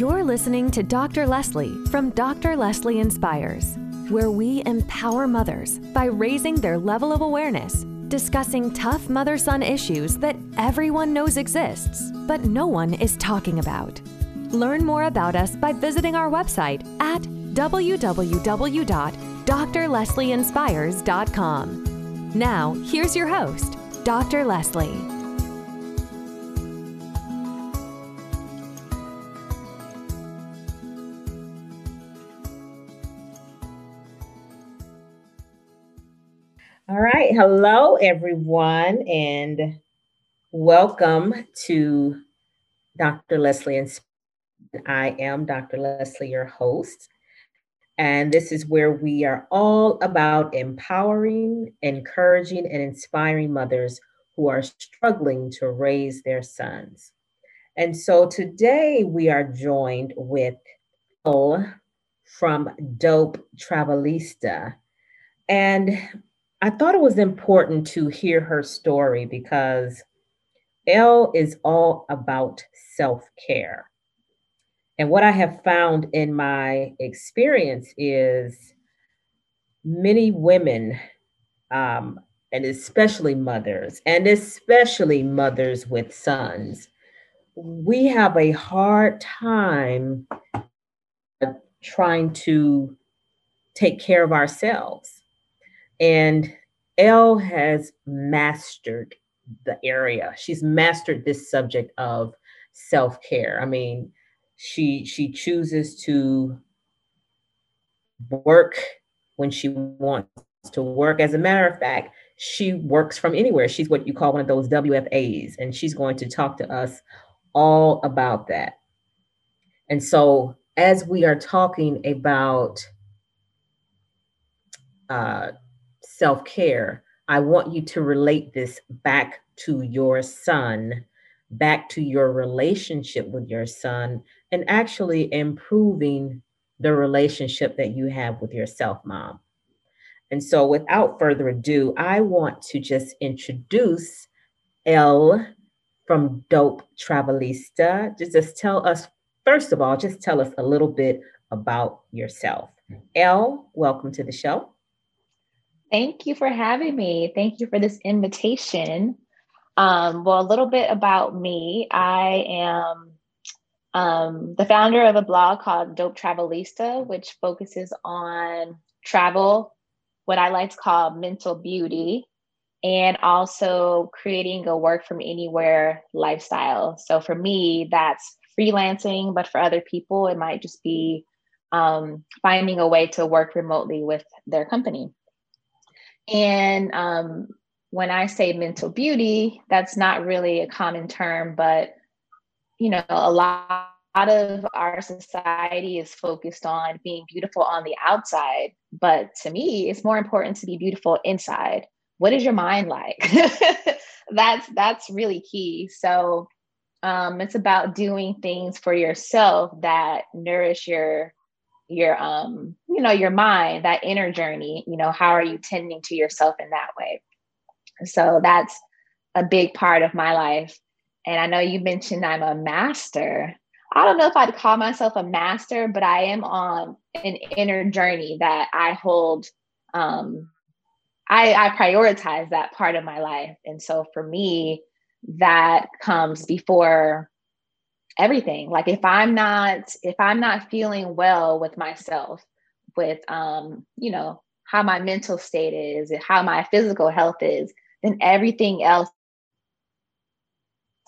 You're listening to Dr. Leslie from Dr. Leslie Inspires, where we empower mothers by raising their level of awareness, discussing tough mother son issues that everyone knows exists, but no one is talking about. Learn more about us by visiting our website at www.drleslieinspires.com. Now, here's your host, Dr. Leslie. All right. Hello, everyone, and welcome to Dr. Leslie and I am Dr. Leslie, your host. And this is where we are all about empowering, encouraging, and inspiring mothers who are struggling to raise their sons. And so today we are joined with Elle from Dope Travelista. And I thought it was important to hear her story because Elle is all about self care. And what I have found in my experience is many women, um, and especially mothers, and especially mothers with sons, we have a hard time trying to take care of ourselves and Elle has mastered the area. She's mastered this subject of self-care. I mean, she she chooses to work when she wants to work. As a matter of fact, she works from anywhere. She's what you call one of those WFAs, and she's going to talk to us all about that. And so, as we are talking about uh, self care, I want you to relate this back to your son, back to your relationship with your son, and actually improving the relationship that you have with yourself, mom. And so, without further ado, I want to just introduce Elle from Dope Travelista. Just, just tell us, first of all, just tell us a little bit about yourself. Elle, welcome to the show. Thank you for having me. Thank you for this invitation. Um, well, a little bit about me. I am um, the founder of a blog called Dope Travelista, which focuses on travel, what I like to call mental beauty, and also creating a work from anywhere lifestyle. So for me, that's freelancing, but for other people, it might just be um, finding a way to work remotely with their company. And um, when I say mental beauty, that's not really a common term, but you know, a lot, of our society is focused on being beautiful on the outside, but to me, it's more important to be beautiful inside. What is your mind like? that's that's really key. So um, it's about doing things for yourself that nourish your your um you know your mind that inner journey you know how are you tending to yourself in that way? So that's a big part of my life. And i know you mentioned i'm a master. I don't know if i'd call myself a master but i am on an inner journey that i hold um i i prioritize that part of my life. And so for me that comes before everything. Like if i'm not if i'm not feeling well with myself with um you know how my mental state is and how my physical health is then everything else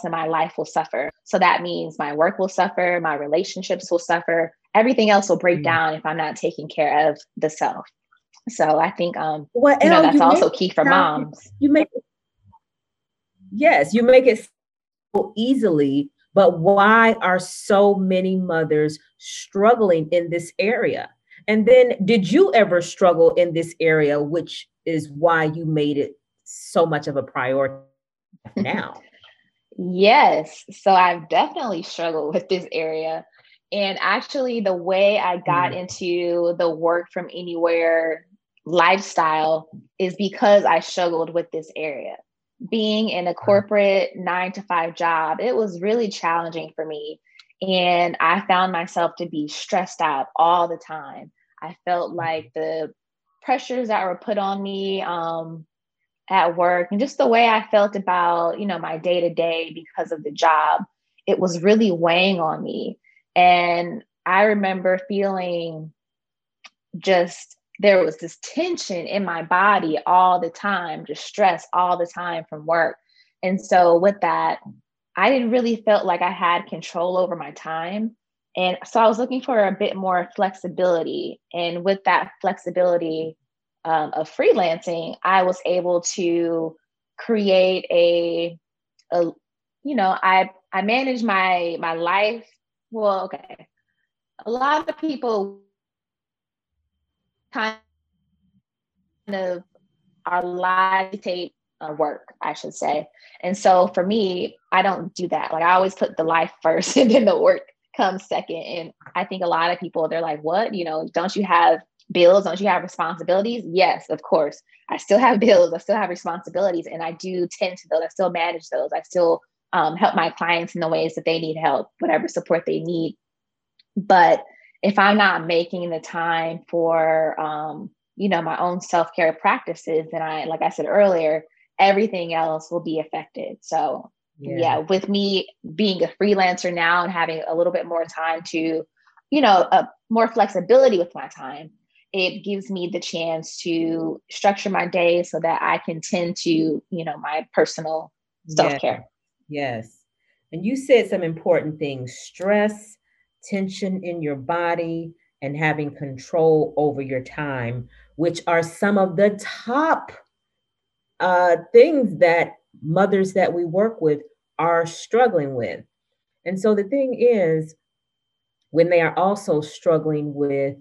in my life will suffer so that means my work will suffer my relationships will suffer everything else will break mm-hmm. down if i'm not taking care of the self so i think um well, you know that's you also key for moms you make it, yes you make it so easily but why are so many mothers struggling in this area? And then, did you ever struggle in this area, which is why you made it so much of a priority now? yes. So, I've definitely struggled with this area. And actually, the way I got mm. into the work from anywhere lifestyle is because I struggled with this area being in a corporate nine to five job, it was really challenging for me. And I found myself to be stressed out all the time. I felt like the pressures that were put on me um, at work and just the way I felt about, you know, my day to day because of the job, it was really weighing on me. And I remember feeling just there was this tension in my body all the time, just stress all the time from work. And so with that, I didn't really felt like I had control over my time. And so I was looking for a bit more flexibility. And with that flexibility um, of freelancing, I was able to create a, a, you know, I I manage my my life. Well, okay. A lot of people kind of our lives take uh, work, I should say. And so for me, I don't do that. Like I always put the life first and then the work comes second. And I think a lot of people, they're like, what? You know, don't you have bills? Don't you have responsibilities? Yes, of course. I still have bills. I still have responsibilities. And I do tend to those. I still manage those. I still um, help my clients in the ways that they need help, whatever support they need. But if I'm not making the time for, um, you know, my own self care practices, then I, like I said earlier, everything else will be affected. So, yeah. yeah, with me being a freelancer now and having a little bit more time to, you know, a, more flexibility with my time, it gives me the chance to structure my day so that I can tend to, you know, my personal self care. Yes. yes. And you said some important things stress, tension in your body, and having control over your time, which are some of the top uh, things that mothers that we work with are struggling with. And so the thing is, when they are also struggling with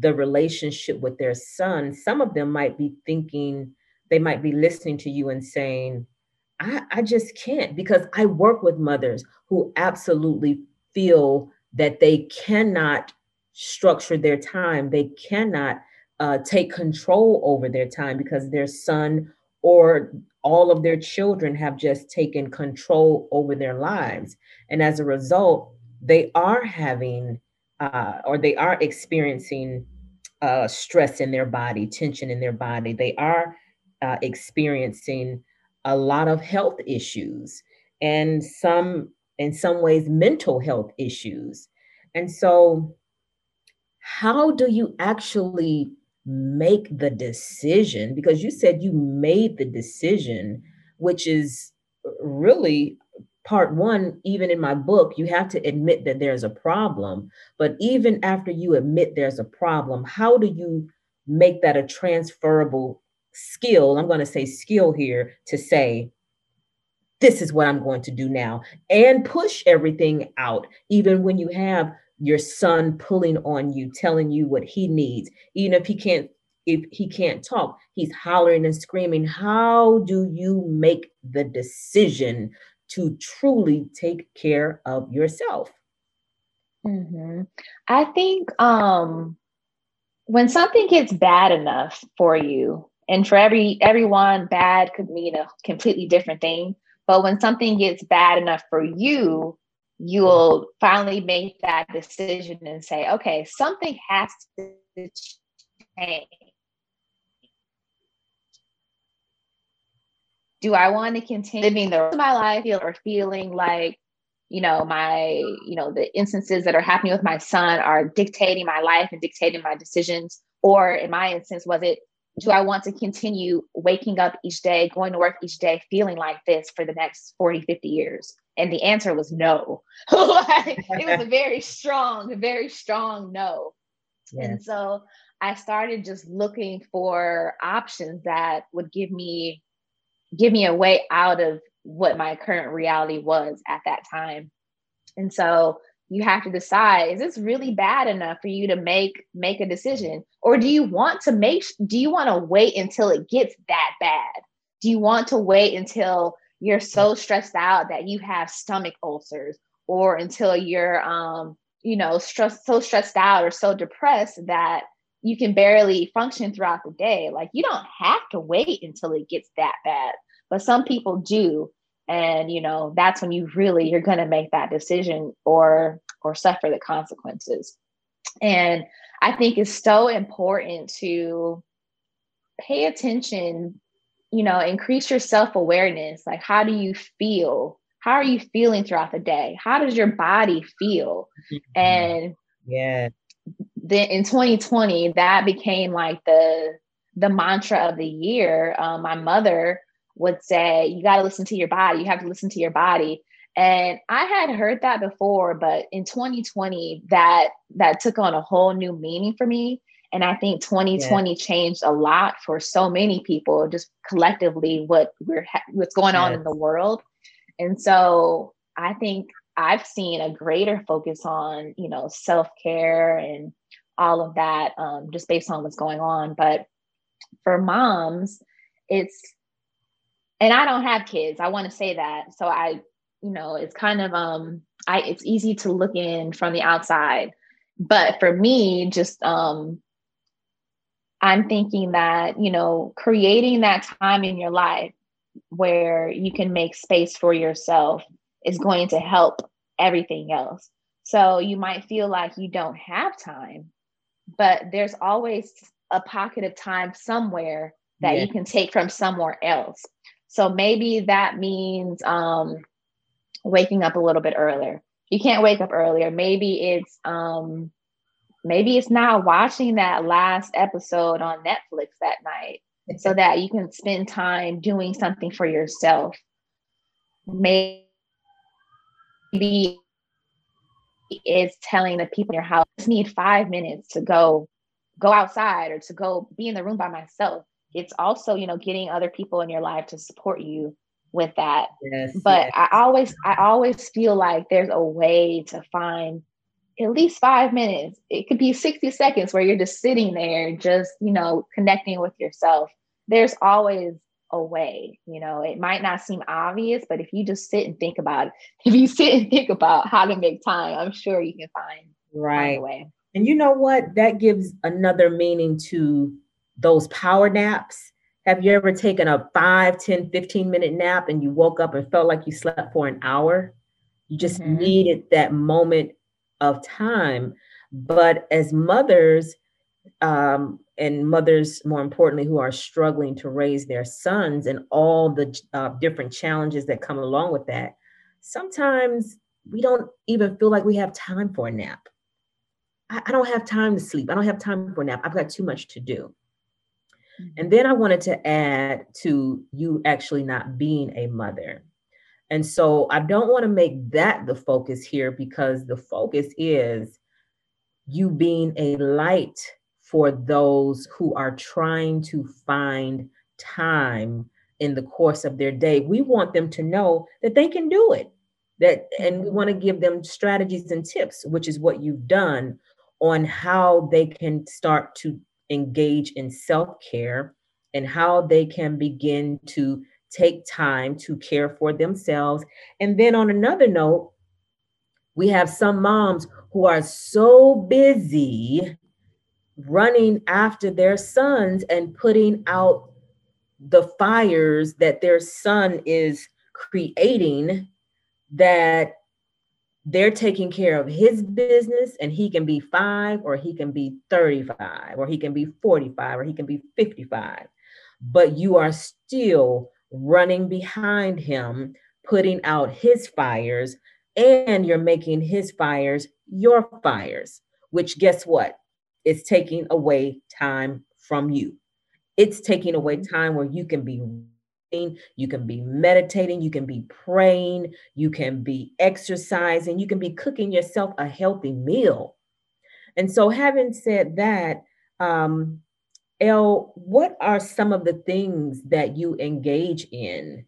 the relationship with their son, some of them might be thinking, they might be listening to you and saying, I, I just can't because I work with mothers who absolutely feel that they cannot structure their time. They cannot uh, take control over their time because their son or all of their children have just taken control over their lives. And as a result, they are having uh, or they are experiencing uh, stress in their body, tension in their body. They are uh, experiencing a lot of health issues and some, in some ways, mental health issues. And so, how do you actually make the decision because you said you made the decision which is really part one even in my book you have to admit that there's a problem. But even after you admit there's a problem how do you make that a transferable skill? I'm going to say skill here to say this is what i'm going to do now and push everything out even when you have your son pulling on you, telling you what he needs, even if he can't if he can't talk, he's hollering and screaming. How do you make the decision to truly take care of yourself? Mm-hmm. I think um, when something gets bad enough for you, and for every everyone, bad could mean a completely different thing. But when something gets bad enough for you, you'll finally make that decision and say, okay, something has to change. Do I want to continue living the rest of my life or feeling like, you know, my, you know, the instances that are happening with my son are dictating my life and dictating my decisions? Or in my instance, was it do I want to continue waking up each day, going to work each day, feeling like this for the next 40, 50 years? And the answer was no. it was a very strong, very strong no. Yes. And so I started just looking for options that would give me give me a way out of what my current reality was at that time. And so you have to decide is this really bad enough for you to make make a decision or do you want to make do you want to wait until it gets that bad do you want to wait until you're so stressed out that you have stomach ulcers or until you're um you know stressed so stressed out or so depressed that you can barely function throughout the day. Like you don't have to wait until it gets that bad but some people do. And you know that's when you really you're going to make that decision or or suffer the consequences. And i think it's so important to pay attention you know increase your self-awareness. Like how do you feel? How are you feeling throughout the day? How does your body feel? Mm-hmm. and yeah. then in 2020 that became like the the mantra of the year. Um, my mother would say you got to listen to your body. You have to listen to your body. And i had heard that before but in 2020 that that took on a whole new meaning for me and i think 2020 yeah. changed a lot for so many people just collectively what we're what's going on in the world and so i think i've seen a greater focus on you know self-care and all of that um, just based on what's going on but for moms it's and I don't have kids. I want to say that. So I, you know, it's kind of um I it's easy to look in from the outside. But for me, just um I'm thinking that, you know, creating that time in your life where you can make space for yourself is going to help everything else. So you might feel like you don't have time, but there's always a pocket of time somewhere that yeah. you can take from somewhere else. So maybe that means um, waking up a little bit earlier. You can't wake up earlier. Maybe it's um, maybe it's not watching that last episode on Netflix that night so that you can spend time doing something for yourself. Maybe it's telling the people in your house need five minutes to go go outside or to go be in the room by myself it's also you know getting other people in your life to support you with that yes, but yes. i always i always feel like there's a way to find at least five minutes it could be 60 seconds where you're just sitting there just you know connecting with yourself there's always a way you know it might not seem obvious but if you just sit and think about it if you sit and think about how to make time i'm sure you can find right way and you know what that gives another meaning to those power naps. Have you ever taken a 5, 10, 15 minute nap and you woke up and felt like you slept for an hour? You just mm-hmm. needed that moment of time. But as mothers, um, and mothers, more importantly, who are struggling to raise their sons and all the uh, different challenges that come along with that, sometimes we don't even feel like we have time for a nap. I, I don't have time to sleep. I don't have time for a nap. I've got too much to do. Mm-hmm. And then I wanted to add to you actually not being a mother. And so I don't want to make that the focus here because the focus is you being a light for those who are trying to find time in the course of their day. We want them to know that they can do it. That and we want to give them strategies and tips, which is what you've done on how they can start to engage in self care and how they can begin to take time to care for themselves. And then, on another note, we have some moms who are so busy running after their sons and putting out the fires that their son is creating that they're taking care of his business and he can be five or he can be 35 or he can be 45 or he can be 55 but you are still running behind him putting out his fires and you're making his fires your fires which guess what? It's taking away time from you. It's taking away time where you can be reading, you can be meditating, you can be praying, you can be exercising, you can be cooking yourself a healthy meal. And so, having said that, um, Elle, what are some of the things that you engage in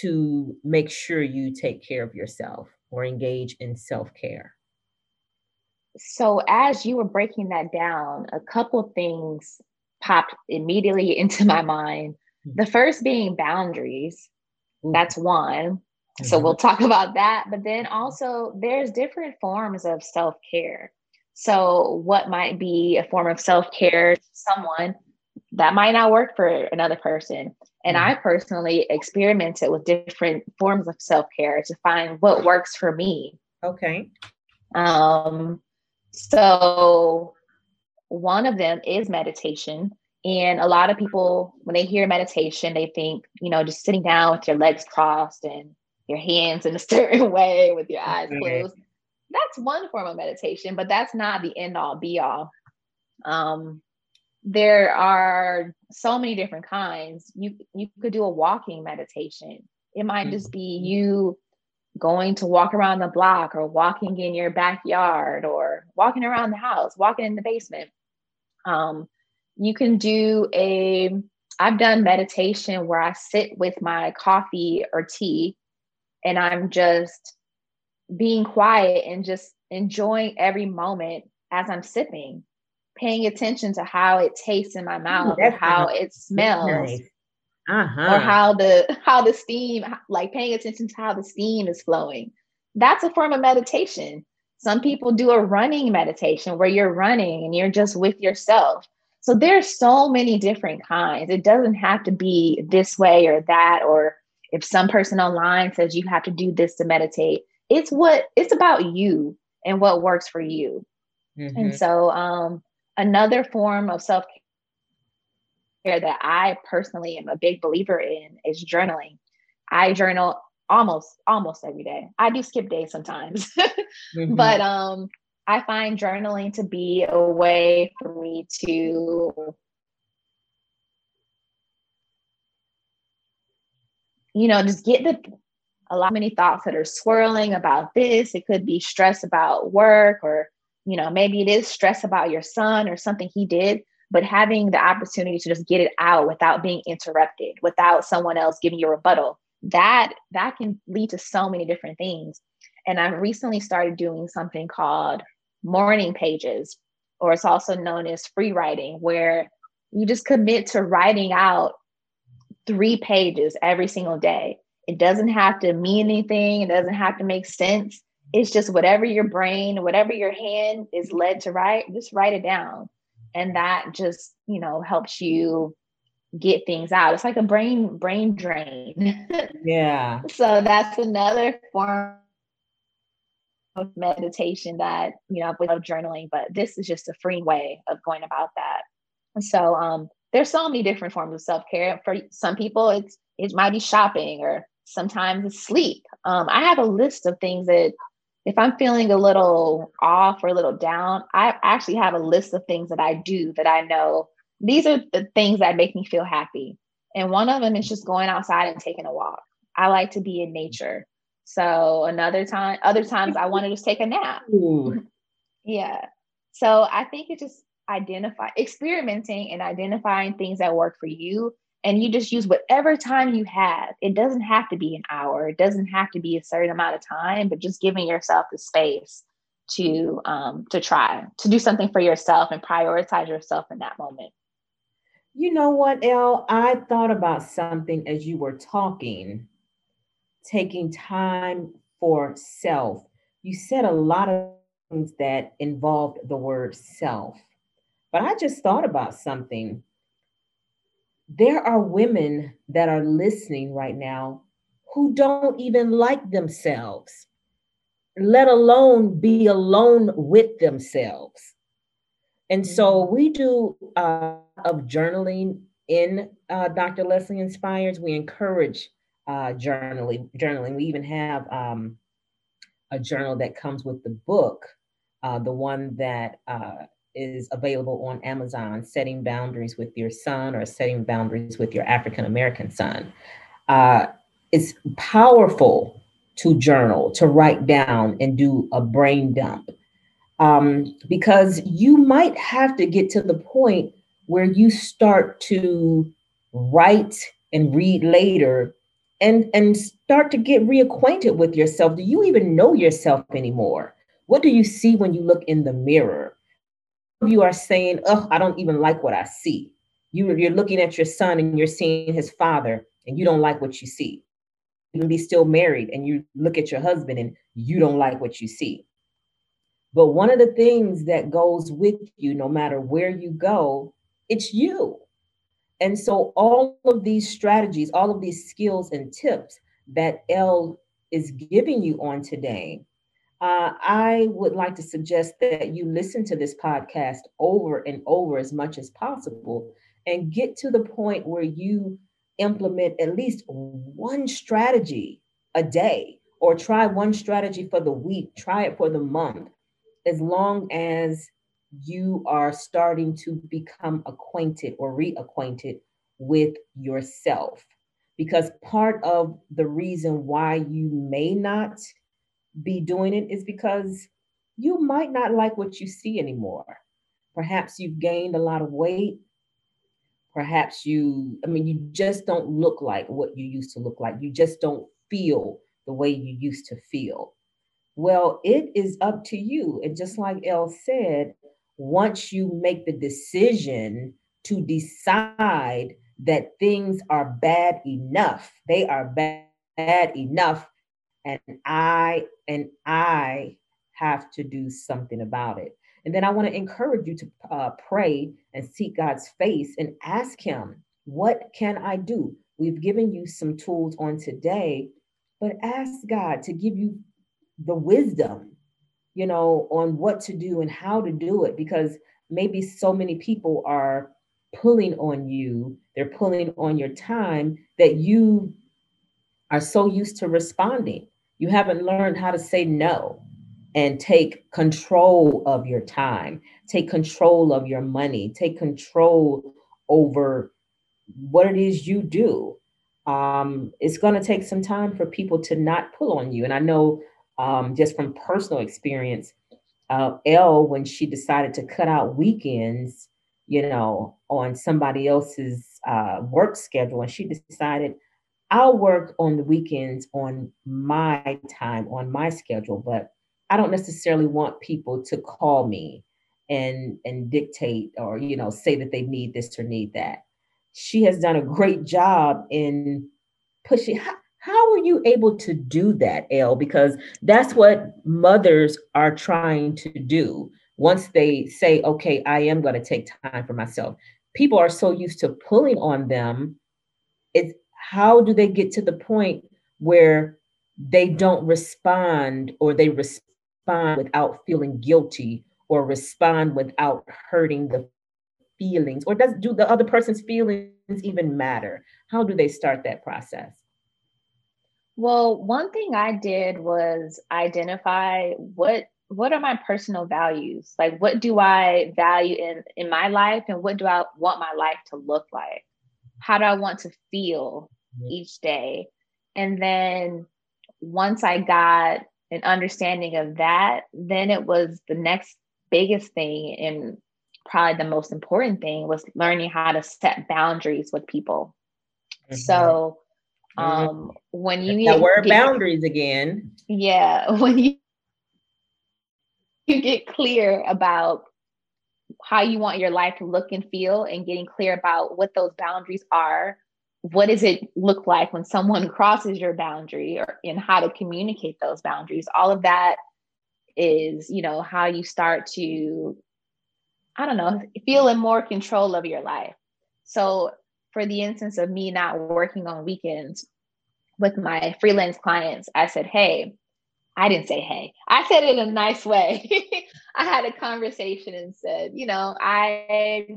to make sure you take care of yourself or engage in self care? So, as you were breaking that down, a couple things popped immediately into my mind. The first being boundaries. Ooh. That's one. Mm-hmm. So we'll talk about that. But then also, there's different forms of self care. So, what might be a form of self care to someone that might not work for another person. And mm-hmm. I personally experimented with different forms of self care to find what works for me. Okay. Um, so one of them is meditation. And a lot of people, when they hear meditation, they think, you know, just sitting down with your legs crossed and your hands in a certain way with your eyes closed. That's one form of meditation, but that's not the end all be all. Um, there are so many different kinds. You you could do a walking meditation. It might just be mm-hmm. you going to walk around the block or walking in your backyard or walking around the house, walking in the basement. Um, you can do a I've done meditation where I sit with my coffee or tea and I'm just being quiet and just enjoying every moment as I'm sipping, paying attention to how it tastes in my mouth, how it smells, nice. uh-huh. or how the how the steam, like paying attention to how the steam is flowing. That's a form of meditation. Some people do a running meditation where you're running and you're just with yourself. So there's so many different kinds. It doesn't have to be this way or that, or if some person online says you have to do this to meditate. It's what it's about you and what works for you. Mm-hmm. And so um, another form of self care that I personally am a big believer in is journaling. I journal almost almost every day. I do skip days sometimes. mm-hmm. But um I find journaling to be a way for me to you know, just get the a lot of many thoughts that are swirling about this. It could be stress about work or, you know, maybe it is stress about your son or something he did, but having the opportunity to just get it out without being interrupted, without someone else giving you a rebuttal, that that can lead to so many different things. And I've recently started doing something called morning pages, or it's also known as free writing, where you just commit to writing out three pages every single day. It doesn't have to mean anything, it doesn't have to make sense. It's just whatever your brain, whatever your hand is led to write, just write it down. And that just, you know, helps you get things out. It's like a brain brain drain. Yeah. so that's another form of meditation that you know we love journaling but this is just a free way of going about that so um there's so many different forms of self-care for some people it's it might be shopping or sometimes it's sleep um i have a list of things that if i'm feeling a little off or a little down i actually have a list of things that i do that i know these are the things that make me feel happy and one of them is just going outside and taking a walk i like to be in nature so another time, other times I want to just take a nap. Ooh. Yeah. So I think it just identify experimenting and identifying things that work for you. And you just use whatever time you have. It doesn't have to be an hour. It doesn't have to be a certain amount of time, but just giving yourself the space to um, to try to do something for yourself and prioritize yourself in that moment. You know what, Elle? I thought about something as you were talking taking time for self. You said a lot of things that involved the word self, but I just thought about something. There are women that are listening right now who don't even like themselves, let alone be alone with themselves. And so mm-hmm. we do uh, of journaling in uh, Dr. Leslie Inspires. We encourage uh, journaling. Journaling. We even have um, a journal that comes with the book, uh, the one that uh, is available on Amazon, Setting Boundaries with Your Son or Setting Boundaries with Your African American Son. Uh, it's powerful to journal, to write down and do a brain dump. Um, because you might have to get to the point where you start to write and read later and and start to get reacquainted with yourself do you even know yourself anymore what do you see when you look in the mirror you are saying oh i don't even like what i see. You, you're looking at your son and you're seeing his father and you don't like what you see. You can be still married and you look at your husband and you don't like what you see. But one of the things that goes with you no matter where you go it's you. And so, all of these strategies, all of these skills and tips that Elle is giving you on today, uh, I would like to suggest that you listen to this podcast over and over as much as possible and get to the point where you implement at least one strategy a day or try one strategy for the week, try it for the month, as long as you are starting to become acquainted or reacquainted with yourself. Because part of the reason why you may not be doing it is because you might not like what you see anymore. Perhaps you've gained a lot of weight. Perhaps you, I mean, you just don't look like what you used to look like. You just don't feel the way you used to feel. Well, it is up to you. And just like Elle said, once you make the decision to decide that things are bad enough, they are bad, bad enough, and I and I have to do something about it. And then I want to encourage you to uh, pray and seek God's face and ask Him, What can I do? We've given you some tools on today, but ask God to give you the wisdom you know, on what to do and how to do it because maybe so many people are pulling on you, they're pulling on your time that you are so used to responding. You haven't learned how to say no and take control of your time, take control of your money, take control over what it is you do. Um, it's going to take some time for people to not pull on you. And I know um, just from personal experience, uh, Elle, when she decided to cut out weekends, you know, on somebody else's uh, work schedule, and she decided, I'll work on the weekends on my time, on my schedule, but I don't necessarily want people to call me and and dictate or you know say that they need this or need that. She has done a great job in pushing. How are you able to do that, Elle? Because that's what mothers are trying to do. Once they say, okay, I am going to take time for myself, people are so used to pulling on them. It's how do they get to the point where they don't respond or they respond without feeling guilty or respond without hurting the feelings or does do the other person's feelings even matter how do they start that process well, one thing I did was identify what what are my personal values? Like what do I value in in my life and what do I want my life to look like? How do I want to feel each day? And then once I got an understanding of that, then it was the next biggest thing and probably the most important thing was learning how to set boundaries with people. Mm-hmm. So Mm-hmm. Um, when you that word get, boundaries again. Yeah, when you you get clear about how you want your life to look and feel and getting clear about what those boundaries are what does it look like when someone crosses your boundary or in how to communicate those boundaries all of that is you know how you start to i don't know feel in more control of your life so for the instance of me not working on weekends with my freelance clients, I said, Hey, I didn't say hey. I said it in a nice way. I had a conversation and said, you know, I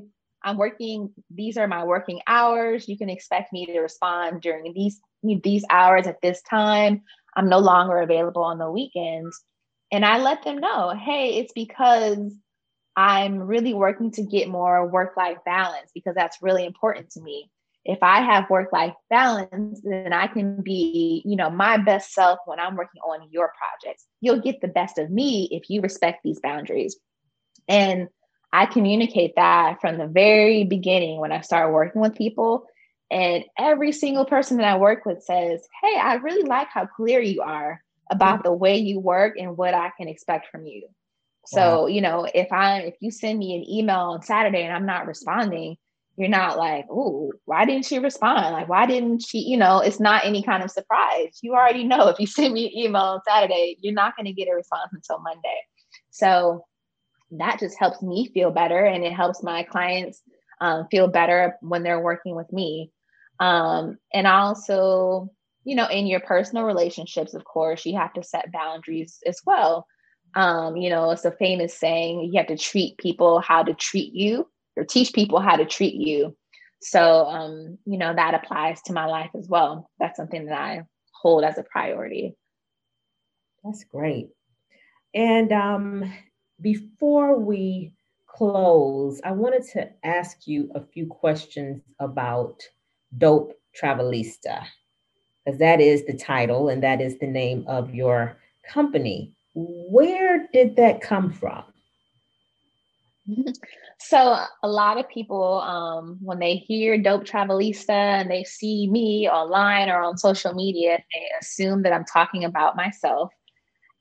I'm working, these are my working hours. You can expect me to respond during these these hours at this time. I'm no longer available on the weekends. And I let them know, hey, it's because I'm really working to get more work life balance because that's really important to me. If I have work life balance, then I can be, you know, my best self when I'm working on your projects. You'll get the best of me if you respect these boundaries. And I communicate that from the very beginning when I start working with people. And every single person that I work with says, Hey, I really like how clear you are about the way you work and what I can expect from you. So, wow. you know, if I if you send me an email on Saturday and I'm not responding, you're not like, oh, why didn't she respond? Like, why didn't she, you know, it's not any kind of surprise. You already know if you send me an email on Saturday, you're not going to get a response until Monday. So that just helps me feel better and it helps my clients um, feel better when they're working with me. Um, and also, you know, in your personal relationships, of course, you have to set boundaries as well. Um, you know, it's a famous saying you have to treat people how to treat you or teach people how to treat you. So, um, you know, that applies to my life as well. That's something that I hold as a priority. That's great. And um, before we close, I wanted to ask you a few questions about Dope Travelista, because that is the title and that is the name of your company. Where did that come from? So a lot of people, um, when they hear Dope Travelista and they see me online or on social media, they assume that I'm talking about myself.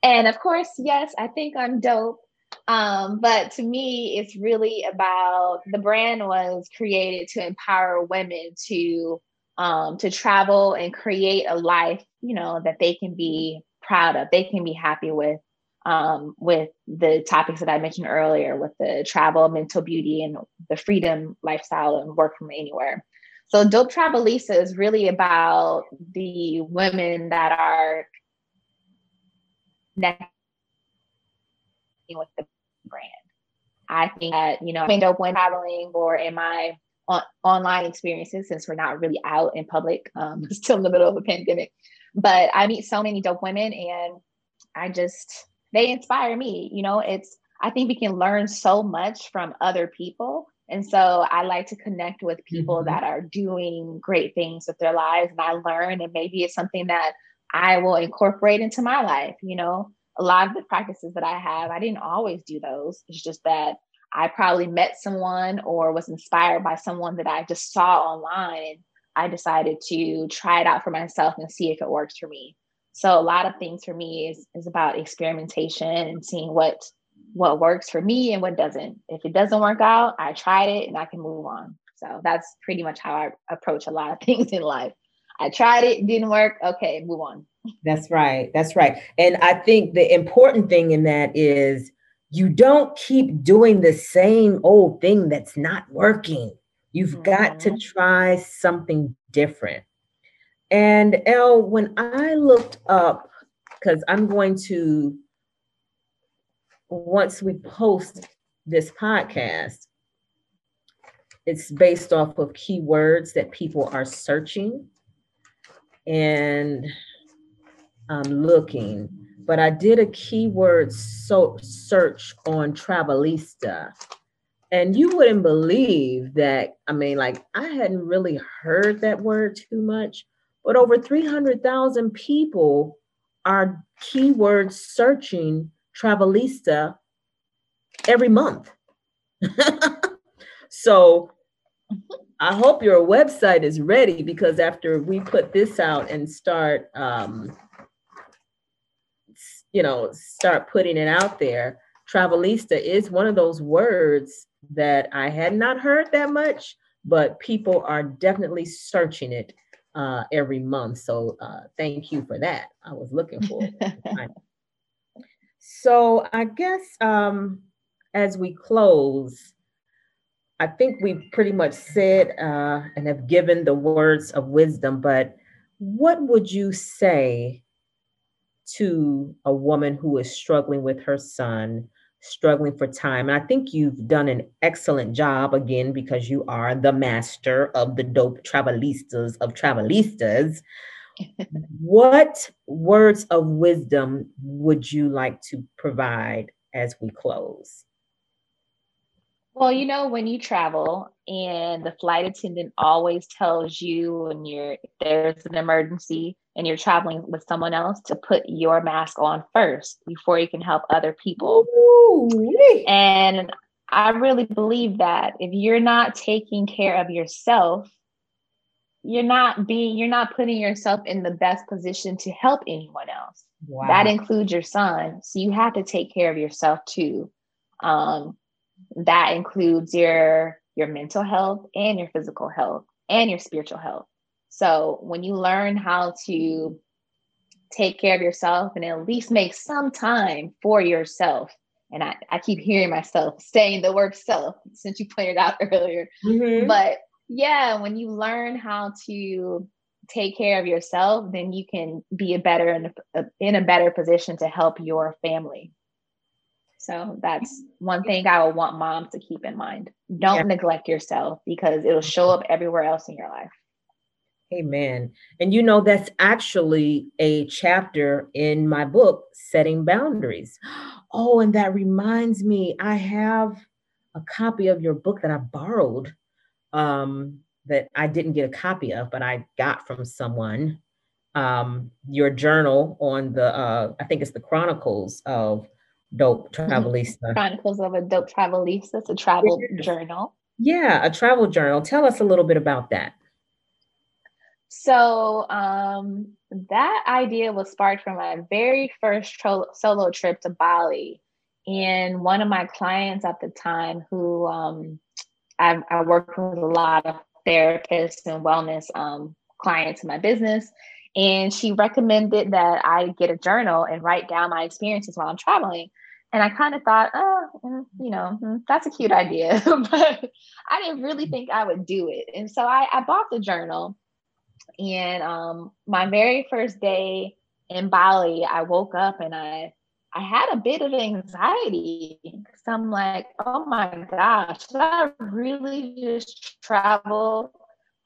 And of course, yes, I think I'm dope. Um, but to me, it's really about the brand was created to empower women to um, to travel and create a life, you know, that they can be proud of, they can be happy with, um, with the topics that I mentioned earlier, with the travel, mental beauty, and the freedom lifestyle and work from anywhere. So, Dope Travelista is really about the women that are connecting with the brand. I think that, you know, I mean, dope when traveling or in my on- online experiences, since we're not really out in public, um, still in the middle of a pandemic. But I meet so many dope women and I just, they inspire me. You know, it's, I think we can learn so much from other people. And so I like to connect with people mm-hmm. that are doing great things with their lives and I learn, and maybe it's something that I will incorporate into my life. You know, a lot of the practices that I have, I didn't always do those. It's just that I probably met someone or was inspired by someone that I just saw online I decided to try it out for myself and see if it works for me. So a lot of things for me is is about experimentation and seeing what what works for me and what doesn't. If it doesn't work out, I tried it and I can move on. So that's pretty much how I approach a lot of things in life. I tried it, didn't work. Okay, move on. That's right. That's right. And I think the important thing in that is you don't keep doing the same old thing that's not working. You've mm-hmm. got to mm-hmm. try something different. And Elle, when I looked up, because I'm going to, once we post this podcast, it's based off of keywords that people are searching and I'm looking, but I did a keyword so search on Travelista. And you wouldn't believe that, I mean, like I hadn't really heard that word too much, but over 300,000 people are keyword searching Travelista every month. so I hope your website is ready because after we put this out and start, um, you know, start putting it out there, Travelista is one of those words that I had not heard that much, but people are definitely searching it uh, every month. So uh, thank you for that. I was looking for it. so I guess um, as we close, I think we've pretty much said uh, and have given the words of wisdom, but what would you say to a woman who is struggling with her son, struggling for time? And I think you've done an excellent job again because you are the master of the dope travelistas of travelistas. what words of wisdom would you like to provide as we close? Well, you know, when you travel and the flight attendant always tells you when you're there's an emergency and you're traveling with someone else to put your mask on first before you can help other people. Ooh. And I really believe that if you're not taking care of yourself, you're not being you're not putting yourself in the best position to help anyone else. Wow. That includes your son. So you have to take care of yourself too. Um, that includes your your mental health and your physical health and your spiritual health so when you learn how to take care of yourself and at least make some time for yourself and I, I keep hearing myself saying the word self since you pointed out earlier. Mhm. But yeah, when you learn how to take care of yourself, then you can be a better in a, in a better position to help your family. So that's one thing I would want moms to keep in mind. Don't Yeah. neglect yourself because it'll show up everywhere else in your life. Amen. And you know, that's actually a chapter in my book, Setting Boundaries. Oh, and that reminds me, I have a copy of your book that I borrowed um, that I didn't get a copy of, but I got from someone. Um, your journal on the, uh, I think it's the Chronicles of Dope Travelista. Chronicles of a Dope Travelista, it's a travel journal. Yeah, a travel journal. Tell us a little bit about that. So um, that idea was sparked from my very first tro- solo trip to Bali. And one of my clients at the time, who um, I, I worked with a lot of therapists and wellness um, clients in my business, and she recommended that I get a journal and write down my experiences while I'm traveling. And I kind of thought, oh, mm, you know, mm, that's a cute idea, but I didn't really think I would do it. And so I, I bought the journal and um, my very first day in Bali, I woke up and I I had a bit of anxiety because I'm like, oh my gosh, should I really just travel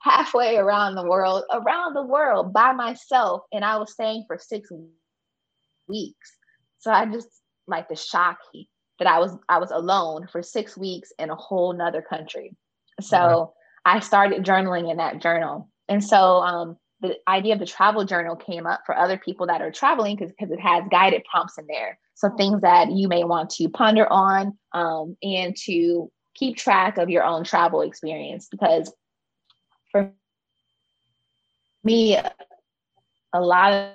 halfway around the world, around the world by myself? And I was staying for six weeks. So I just like the shock that I was I was alone for six weeks in a whole nother country. So Wow. I started journaling in that journal. And so um, the idea of the travel journal came up for other people that are traveling because it has guided prompts in there. So things that you may want to ponder on um, and to keep track of your own travel experience. Because for me, a lot of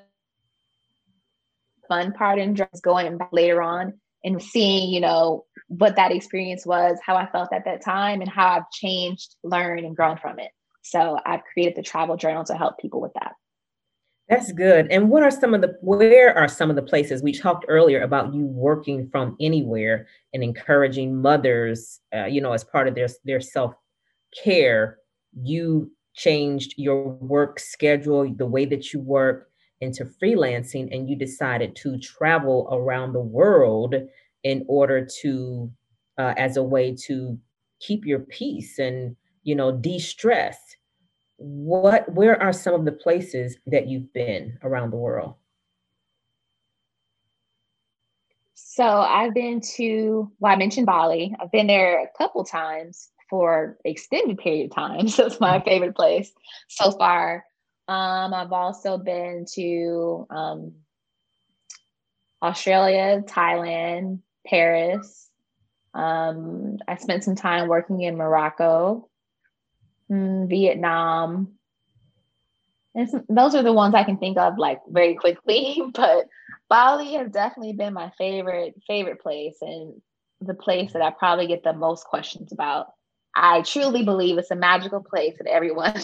fun part in just going back later on and seeing, you know, what that experience was, how I felt at that time, and how I've changed, learned, and grown from it. So I've created the travel journal to help people with that. That's good. And what are some of the where are some of the places we talked earlier about you working from anywhere and encouraging mothers, uh, you know, as part of their their self care? You changed your work schedule, the way that you work into freelancing, and you decided to travel around the world in order to, uh, as a way to keep your peace and you know de-stress. What where are some of the places that you've been around the world? So I've been to, well, I mentioned Bali. I've been there a couple times for extended period of time. So it's my favorite place so far. Um, I've also been to um, Australia, Thailand, Paris. Um, I spent some time working in Morocco, mm, Vietnam. And some, those are the ones I can think of like very quickly. But Bali has definitely been my favorite favorite place and the place that I probably get the most questions about. I truly believe it's a magical place that everyone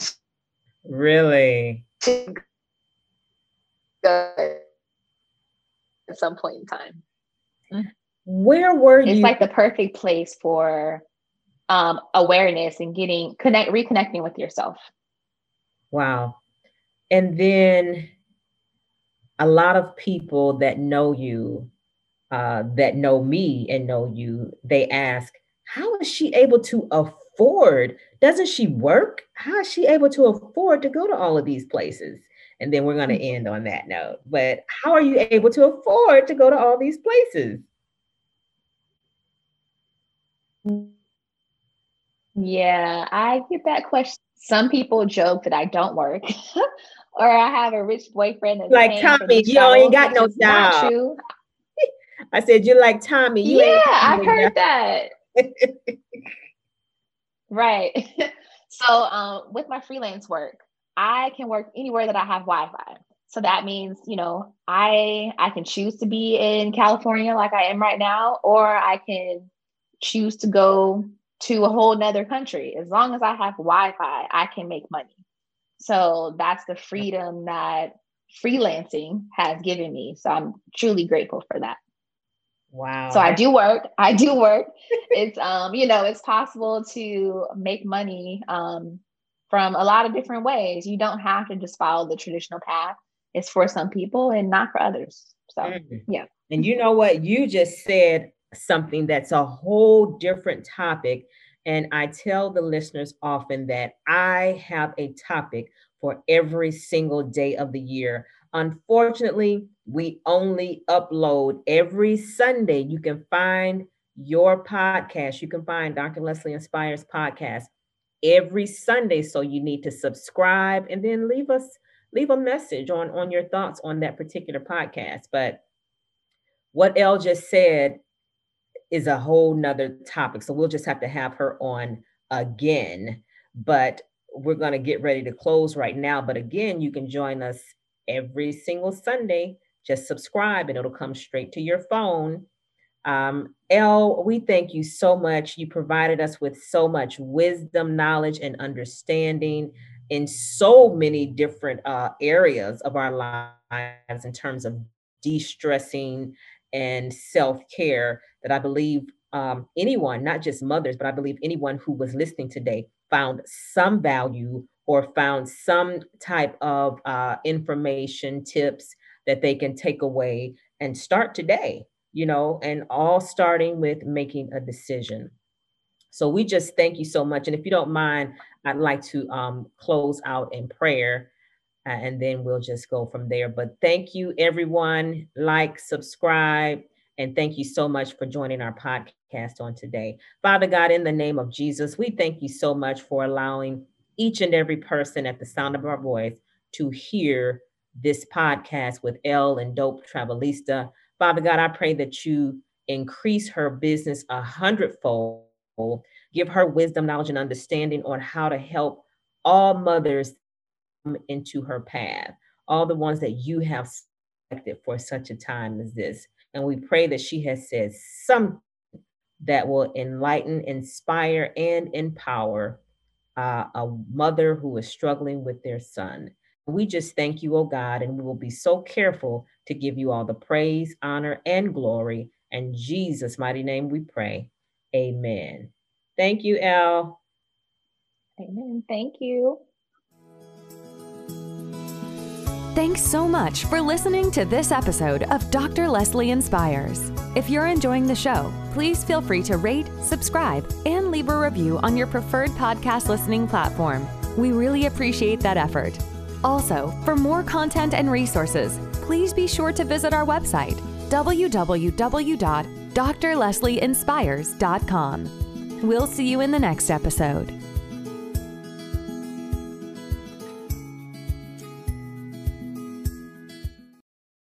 really should go at some point in time. where were It's you It's like the perfect place for um, awareness and getting connect reconnecting with yourself. wow and then a lot of people that know you uh, that know me and know you they ask how is she able to afford doesn't she work how is she able to afford to go to all of these places and then we're going to end on that note but how are you able to afford to go to all these places Yeah, I get that question. Some people joke that I don't work or I have a rich boyfriend that's Like, Tommy, you ain't travel, got no job. I said, you're like Tommy. You yeah, I've heard that. job." Right. so um, with my freelance work, I can work anywhere that I have Wi-Fi. So that means, you know, I I can choose to be in California like I am right now, or I can choose to go to a whole nother country. As long as I have Wi-Fi, I can make money. So that's the freedom that freelancing has given me. So I'm truly grateful for that. Wow. So I do work. I do work. it's um, you know, it's possible to make money um from a lot of different ways. You don't have to just follow the traditional path. It's for some people and not for others. So mm. yeah. And you know what? You just said something that's a whole different topic. And I tell the listeners often that I have a topic for every single day of the year. Unfortunately, we only upload every Sunday. You can find your podcast. You can find Dr. Leslie Inspires podcast every Sunday. So you need to subscribe and then leave us leave a message on on your thoughts on that particular podcast. But what Elle just said is a whole nother topic. So we'll just have to have her on again. But we're going to get ready to close right now. But again, you can join us every single Sunday. Just subscribe and it'll come straight to your phone. Um, we thank you so much. You provided us with so much wisdom, knowledge, and understanding in so many different uh, areas of our lives in terms of de stressing and self care that I believe um, anyone, not just mothers, but I believe anyone who was listening today found some value or found some type of uh, information, tips that they can take away and start today, you know, and all starting with making a decision. So we just thank you so much. And if you don't mind, I'd like to um, close out in prayer uh, and then we'll just go from there. But thank you, everyone. Like, subscribe, and thank you so much for joining our podcast on today. Father God, in the name of Jesus, we thank you so much for allowing each and every person at the sound of our voice to hear this podcast with Elle and Dope Travelista. Father God, I pray that you increase her business a hundredfold, give her wisdom, knowledge, and understanding on how to help all mothers come into her path, all the ones that you have selected for such a time as this. And we pray that she has said something that will enlighten, inspire, and empower uh, a mother who is struggling with their son. We just thank you, oh God, and we will be so careful to give you all the praise, honor, and glory. In Jesus' mighty name we pray. Amen. Thank you, Elle. Amen. Thank you. Thanks so much for listening to this episode of Dr. Leslie Inspires. If you're enjoying the show, please feel free to rate, subscribe, and leave a review on your preferred podcast listening platform. We really appreciate that effort. Also, for more content and resources, please be sure to visit our website, www.drleslieinspires.com. We'll see you in the next episode.